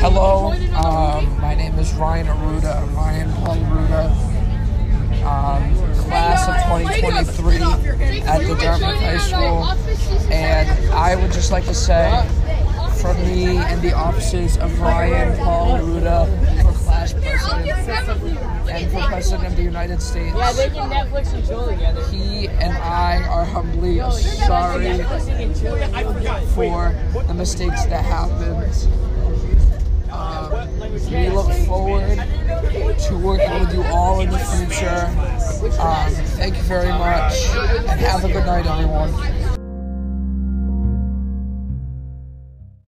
Hello, um, my name is Ryan Aruda, Ryan Paul Aruda, um, class of 2023 at the Dartmouth High School, and I would just like to say, from me and the offices of Ryan Paul Aruda for class president and for president of the United States, Yeah, they can Netflix and chill together. he and I are humbly sorry and chill. for the mistakes that happened. To working with you all in the future. Um, thank you very much, and have a good night, everyone.